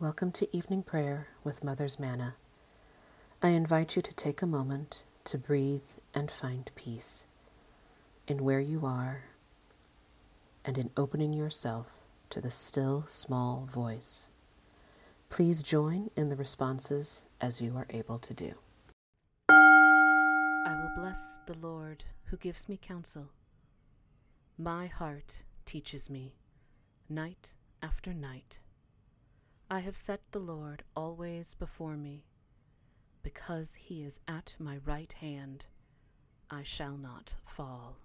Welcome to evening prayer with Mother's Manna. I invite you to take a moment to breathe and find peace in where you are and in opening yourself to the still small voice. Please join in the responses as you are able to do. I will bless the Lord who gives me counsel. My heart teaches me night after night. I have set the Lord always before me. Because he is at my right hand, I shall not fall.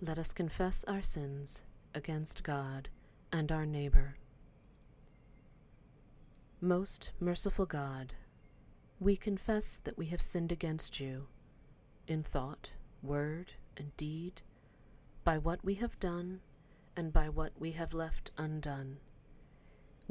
Let us confess our sins against God and our neighbor. Most merciful God, we confess that we have sinned against you in thought, word, and deed, by what we have done and by what we have left undone.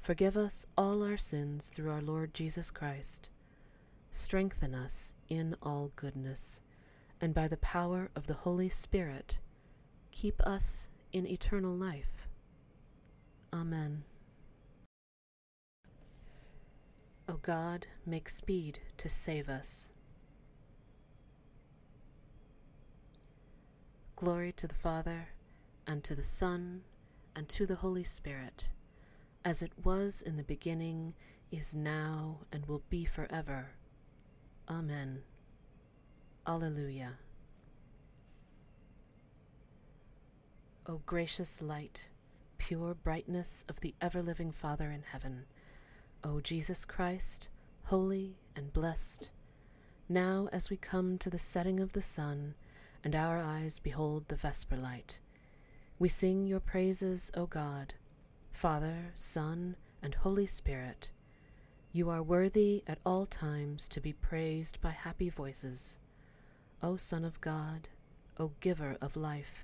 Forgive us all our sins through our Lord Jesus Christ. Strengthen us in all goodness, and by the power of the Holy Spirit, keep us in eternal life. Amen. O God, make speed to save us. Glory to the Father, and to the Son, and to the Holy Spirit, as it was in the beginning, is now, and will be forever. Amen. Alleluia. O gracious light, pure brightness of the ever living Father in heaven, O Jesus Christ, holy and blessed, now as we come to the setting of the sun, and our eyes behold the vesper light, we sing your praises, O God, Father, Son, and Holy Spirit. You are worthy at all times to be praised by happy voices, O Son of God, O Giver of life,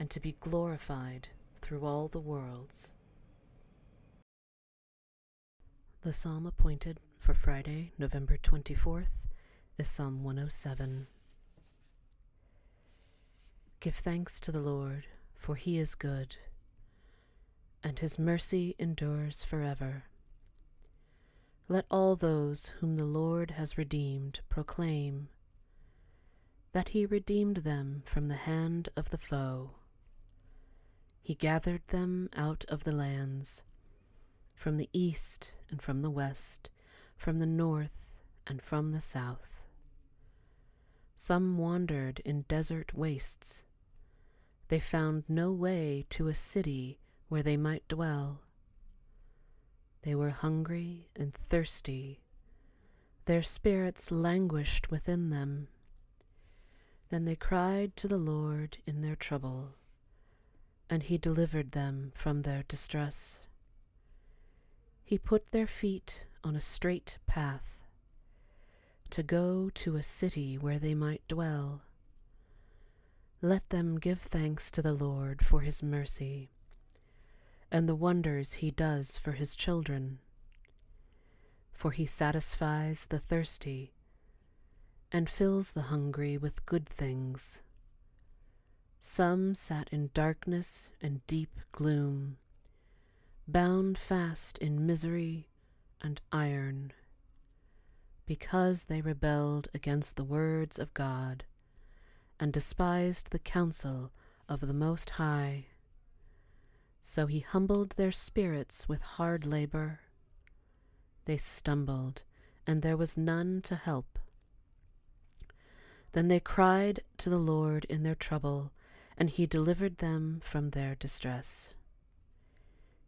and to be glorified through all the worlds. The psalm appointed for Friday, November 24th, is Psalm 107. Give thanks to the Lord, for he is good, and his mercy endures forever. Let all those whom the Lord has redeemed proclaim that he redeemed them from the hand of the foe he gathered them out of the lands, from the east and from the west, from the north and from the south. Some wandered in desert wastes. They found no way to a city where they might dwell. They were hungry and thirsty. Their spirits languished within them. Then they cried to the Lord in their trouble and he delivered them from their distress. He put their feet on a straight path to go to a city where they might dwell. Let them give thanks to the Lord for his mercy and the wonders he does for his children. For he satisfies the thirsty and fills the hungry with good things. Some sat in darkness and deep gloom, bound fast in misery and iron, because they rebelled against the words of God and despised the counsel of the Most High. So he humbled their spirits with hard labor. They stumbled, and there was none to help. Then they cried to the Lord in their trouble and he delivered them from their distress.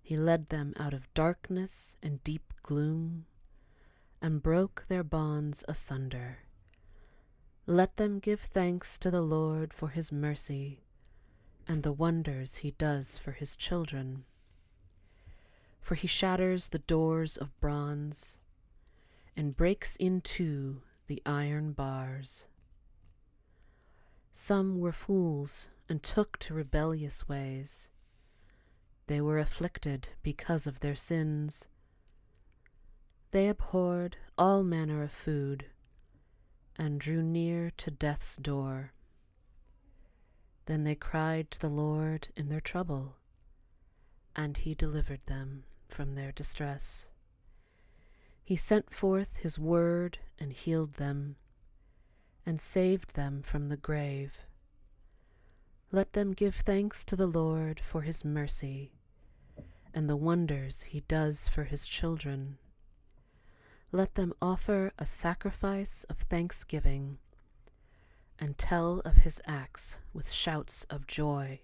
He led them out of darkness and deep gloom, and broke their bonds asunder. Let them give thanks to the Lord for his mercy, and the wonders he does for his children. for he shatters the doors of bronze and breaks in two the iron bars. Some were fools and took to rebellious ways. They were afflicted because of their sins. They abhorred all manner of food and drew near to death's door. Then they cried to the Lord in their trouble, and he delivered them from their distress. He sent forth his word and healed them, and saved them from the grave. Let them give thanks to the Lord for his mercy and the wonders he does for his children. Let them offer a sacrifice of thanksgiving and tell of his acts with shouts of joy.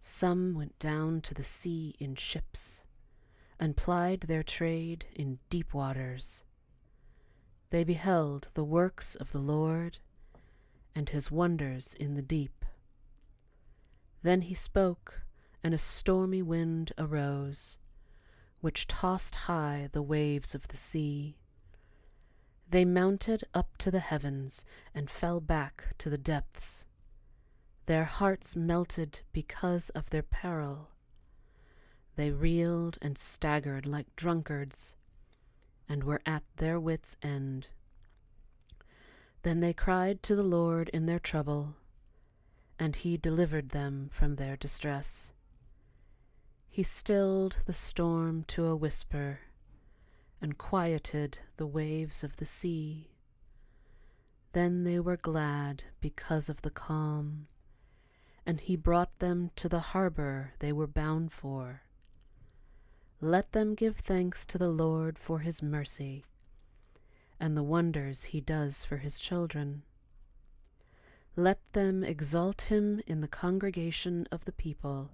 Some went down to the sea in ships and plied their trade in deep waters. They beheld the works of the Lord and his wonders in the deep. Then he spoke, and a stormy wind arose, which tossed high the waves of the sea. They mounted up to the heavens and fell back to the depths. Their hearts melted because of their peril. They reeled and staggered like drunkards, and were at their wits' end. Then they cried to the Lord in their trouble, and he delivered them from their distress. He stilled the storm to a whisper, and quieted the waves of the sea. Then they were glad because of the calm, and he brought them to the harbor they were bound for. Let them give thanks to the Lord for his mercy and the wonders he does for his children. Let them exalt him in the congregation of the people,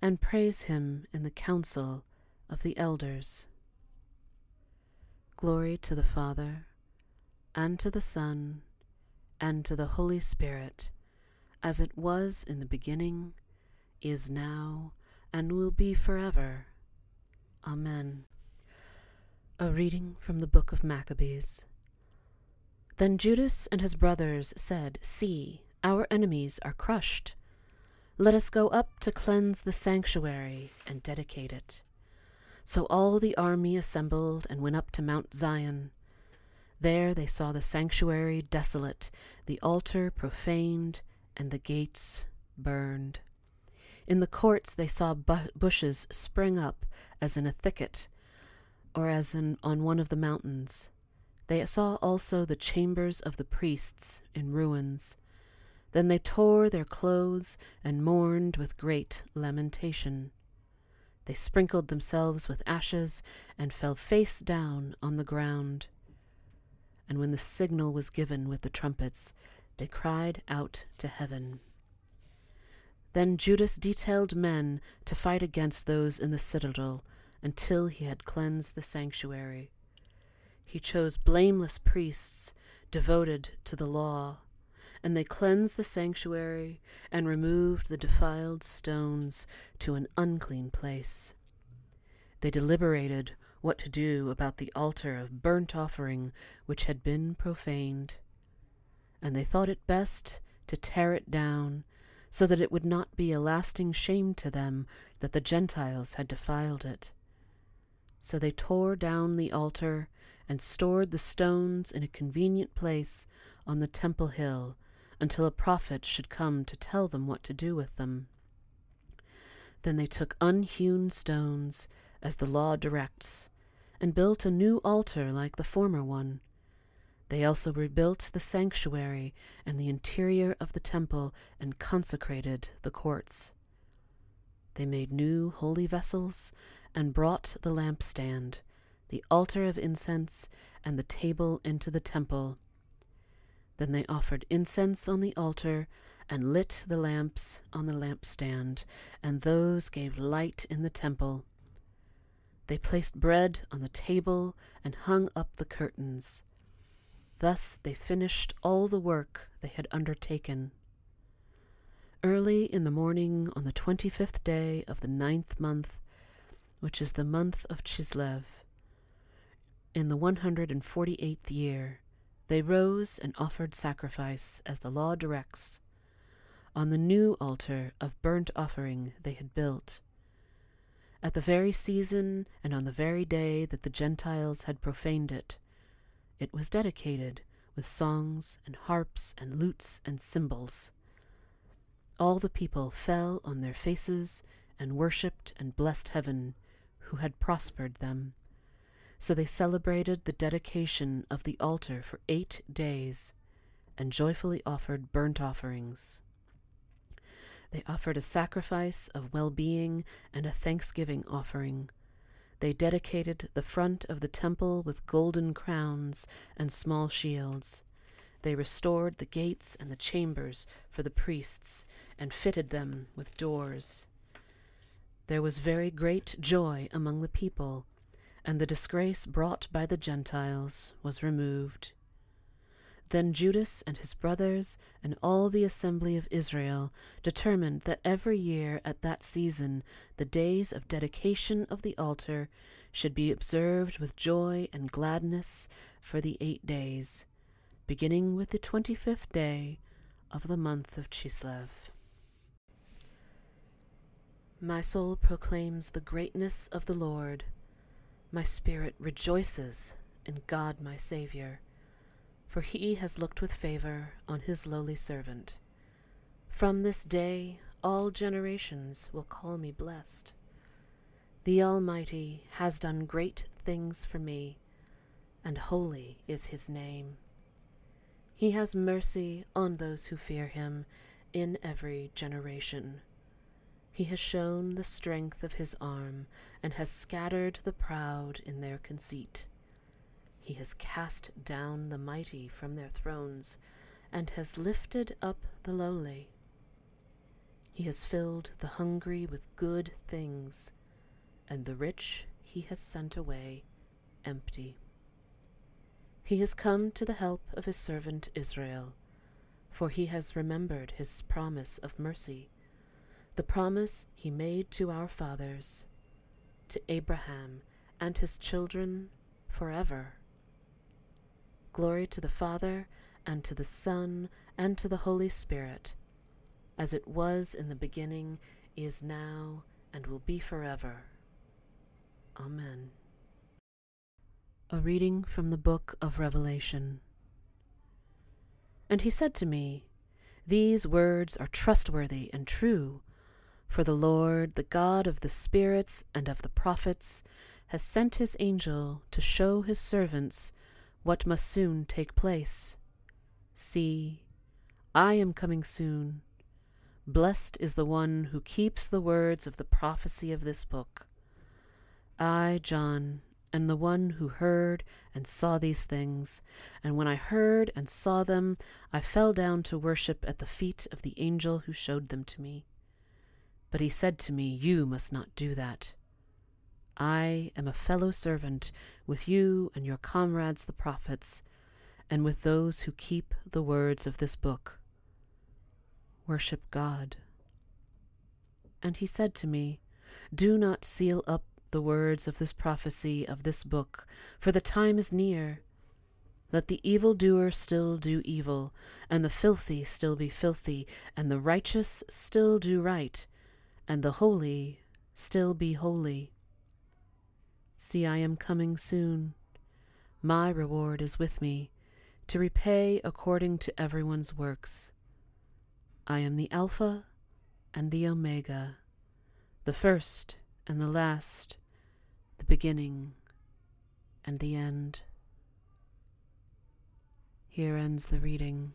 and praise him in the council of the elders. Glory to the Father, and to the Son, and to the Holy Spirit, as it was in the beginning, is now, and will be forever. Amen. A reading from the book of Maccabees. Then Judas and his brothers said, See, our enemies are crushed. Let us go up to cleanse the sanctuary and dedicate it. So all the army assembled and went up to Mount Zion. There they saw the sanctuary desolate, the altar profaned, and the gates burned. In the courts they saw bu- bushes spring up as in a thicket, or as in on one of the mountains. They saw also the chambers of the priests in ruins. Then they tore their clothes and mourned with great lamentation. They sprinkled themselves with ashes and fell face down on the ground. And when the signal was given with the trumpets, they cried out to heaven. Then Judas detailed men to fight against those in the citadel until he had cleansed the sanctuary. He chose blameless priests devoted to the law, and they cleansed the sanctuary and removed the defiled stones to an unclean place. They deliberated what to do about the altar of burnt offering which had been profaned, and they thought it best to tear it down so that it would not be a lasting shame to them that the Gentiles had defiled it. So they tore down the altar and stored the stones in a convenient place on the temple hill until a prophet should come to tell them what to do with them. Then they took unhewn stones, as the law directs, and built a new altar like the former one. They also rebuilt the sanctuary and the interior of the temple and consecrated the courts. They made new holy vessels and brought the lampstand, the altar of incense, and the table into the temple. Then they offered incense on the altar and lit the lamps on the lampstand, and those gave light in the temple. They placed bread on the table and hung up the curtains. Thus they finished all the work they had undertaken. Early in the morning on the twenty fifth day of the ninth month, which is the month of Chislev, in the one hundred and forty eighth year, they rose and offered sacrifice as the law directs, on the new altar of burnt offering they had built. At the very season and on the very day that the Gentiles had profaned it, it was dedicated with songs and harps and lutes and cymbals. All the people fell on their faces and worshipped and blessed heaven, who had prospered them. So they celebrated the dedication of the altar for eight days and joyfully offered burnt offerings. They offered a sacrifice of well being and a thanksgiving offering. They dedicated the front of the temple with golden crowns and small shields. They restored the gates and the chambers for the priests and fitted them with doors. There was very great joy among the people and the disgrace brought by the Gentiles was removed. Then Judas and his brothers and all the assembly of Israel determined that every year at that season the days of dedication of the altar should be observed with joy and gladness for the eight days, beginning with the twenty fifth day of the month of Chislev. My soul proclaims the greatness of the Lord. My spirit rejoices in God my Saviour, for he has looked with favour on his lowly servant. From this day all generations will call me blessed. The Almighty has done great things for me, and holy is his name. He has mercy on those who fear him in every generation. He has shown the strength of his arm, and has scattered the proud in their conceit. He has cast down the mighty from their thrones, and has lifted up the lowly. He has filled the hungry with good things, and the rich he has sent away empty. He has come to the help of his servant Israel, for he has remembered his promise of mercy the promise he made to our fathers, to Abraham and his children forever. Glory to the Father, and to the Son, and to the Holy Spirit, as it was in the beginning, is now, and will be forever. Amen. A reading from the book of Revelation. And he said to me, These words are trustworthy and true. For the Lord, the God of the spirits and of the prophets, has sent his angel to show his servants what must soon take place. See, I am coming soon. Blessed is the one who keeps the words of the prophecy of this book. I, John, am the one who heard and saw these things, and when I heard and saw them, I fell down to worship at the feet of the angel who showed them to me. But he said to me, You must not do that. I am a fellow servant with you and your comrades the prophets, and with those who keep the words of this book. Worship God. And he said to me, Do not seal up the words of this prophecy of this book, for the time is near. Let the evildoer still do evil, and the filthy still be filthy, and the righteous still do right and the holy still be holy. See, I am coming soon. My reward is with me, to repay according to everyone's works. I am the Alpha and the Omega, the first and the last, the beginning and the end. Here ends the reading.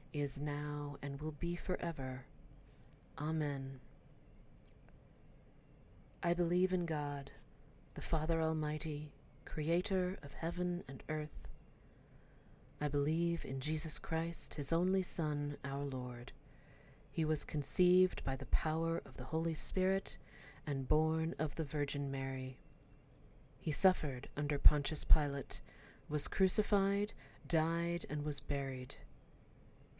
is now, and will be forever. Amen. I believe in God, the Father Almighty, creator of heaven and earth. I believe in Jesus Christ, his only Son, our Lord. He was conceived by the power of the Holy Spirit and born of the Virgin Mary. He suffered under Pontius Pilate, was crucified, died, and was buried.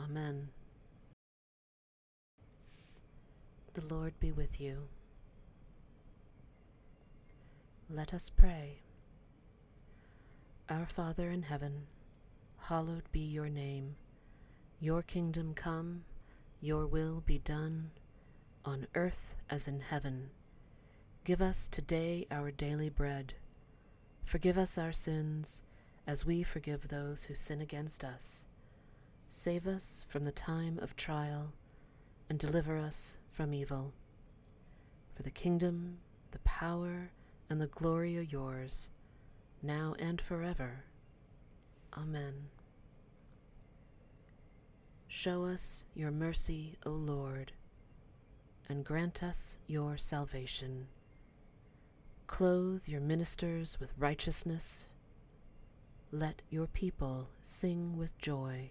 Amen. The Lord be with you. Let us pray. Our Father in heaven, hallowed be your name. Your kingdom come, your will be done, on earth as in heaven. Give us today our daily bread. Forgive us our sins, as we forgive those who sin against us. Save us from the time of trial, and deliver us from evil. For the kingdom, the power, and the glory are yours, now and forever. Amen. Show us your mercy, O Lord, and grant us your salvation. Clothe your ministers with righteousness. Let your people sing with joy.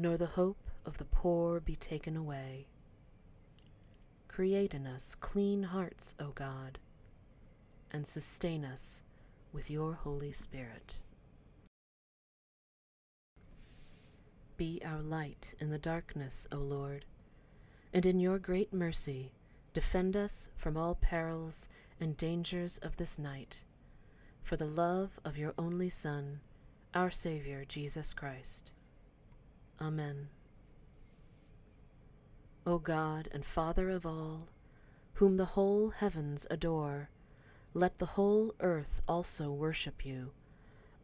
nor the hope of the poor be taken away. Create in us clean hearts, O God, and sustain us with your Holy Spirit. Be our light in the darkness, O Lord, and in your great mercy defend us from all perils and dangers of this night, for the love of your only Son, our Saviour Jesus Christ. Amen. O God and Father of all, whom the whole heavens adore, let the whole earth also worship you,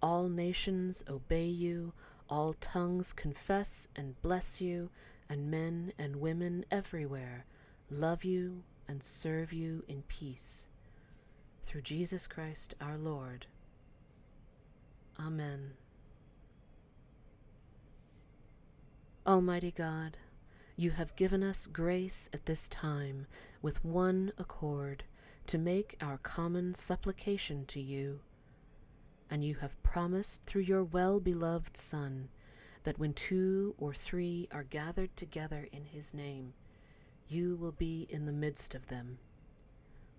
all nations obey you, all tongues confess and bless you, and men and women everywhere love you and serve you in peace. Through Jesus Christ our Lord. Amen. Almighty God, you have given us grace at this time with one accord to make our common supplication to you and you have promised through your well beloved Son that when two or three are gathered together in his name, you will be in the midst of them.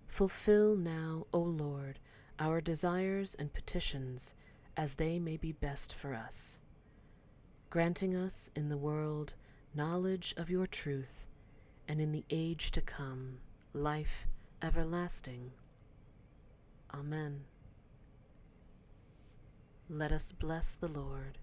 Fulfill now, O Lord, our desires and petitions as they may be best for us, granting us in the world knowledge of your truth, and in the age to come life everlasting. Amen. Let us bless the Lord.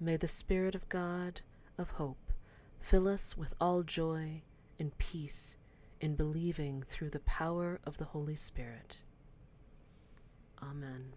May the Spirit of God of hope fill us with all joy and peace in believing through the power of the Holy Spirit. Amen.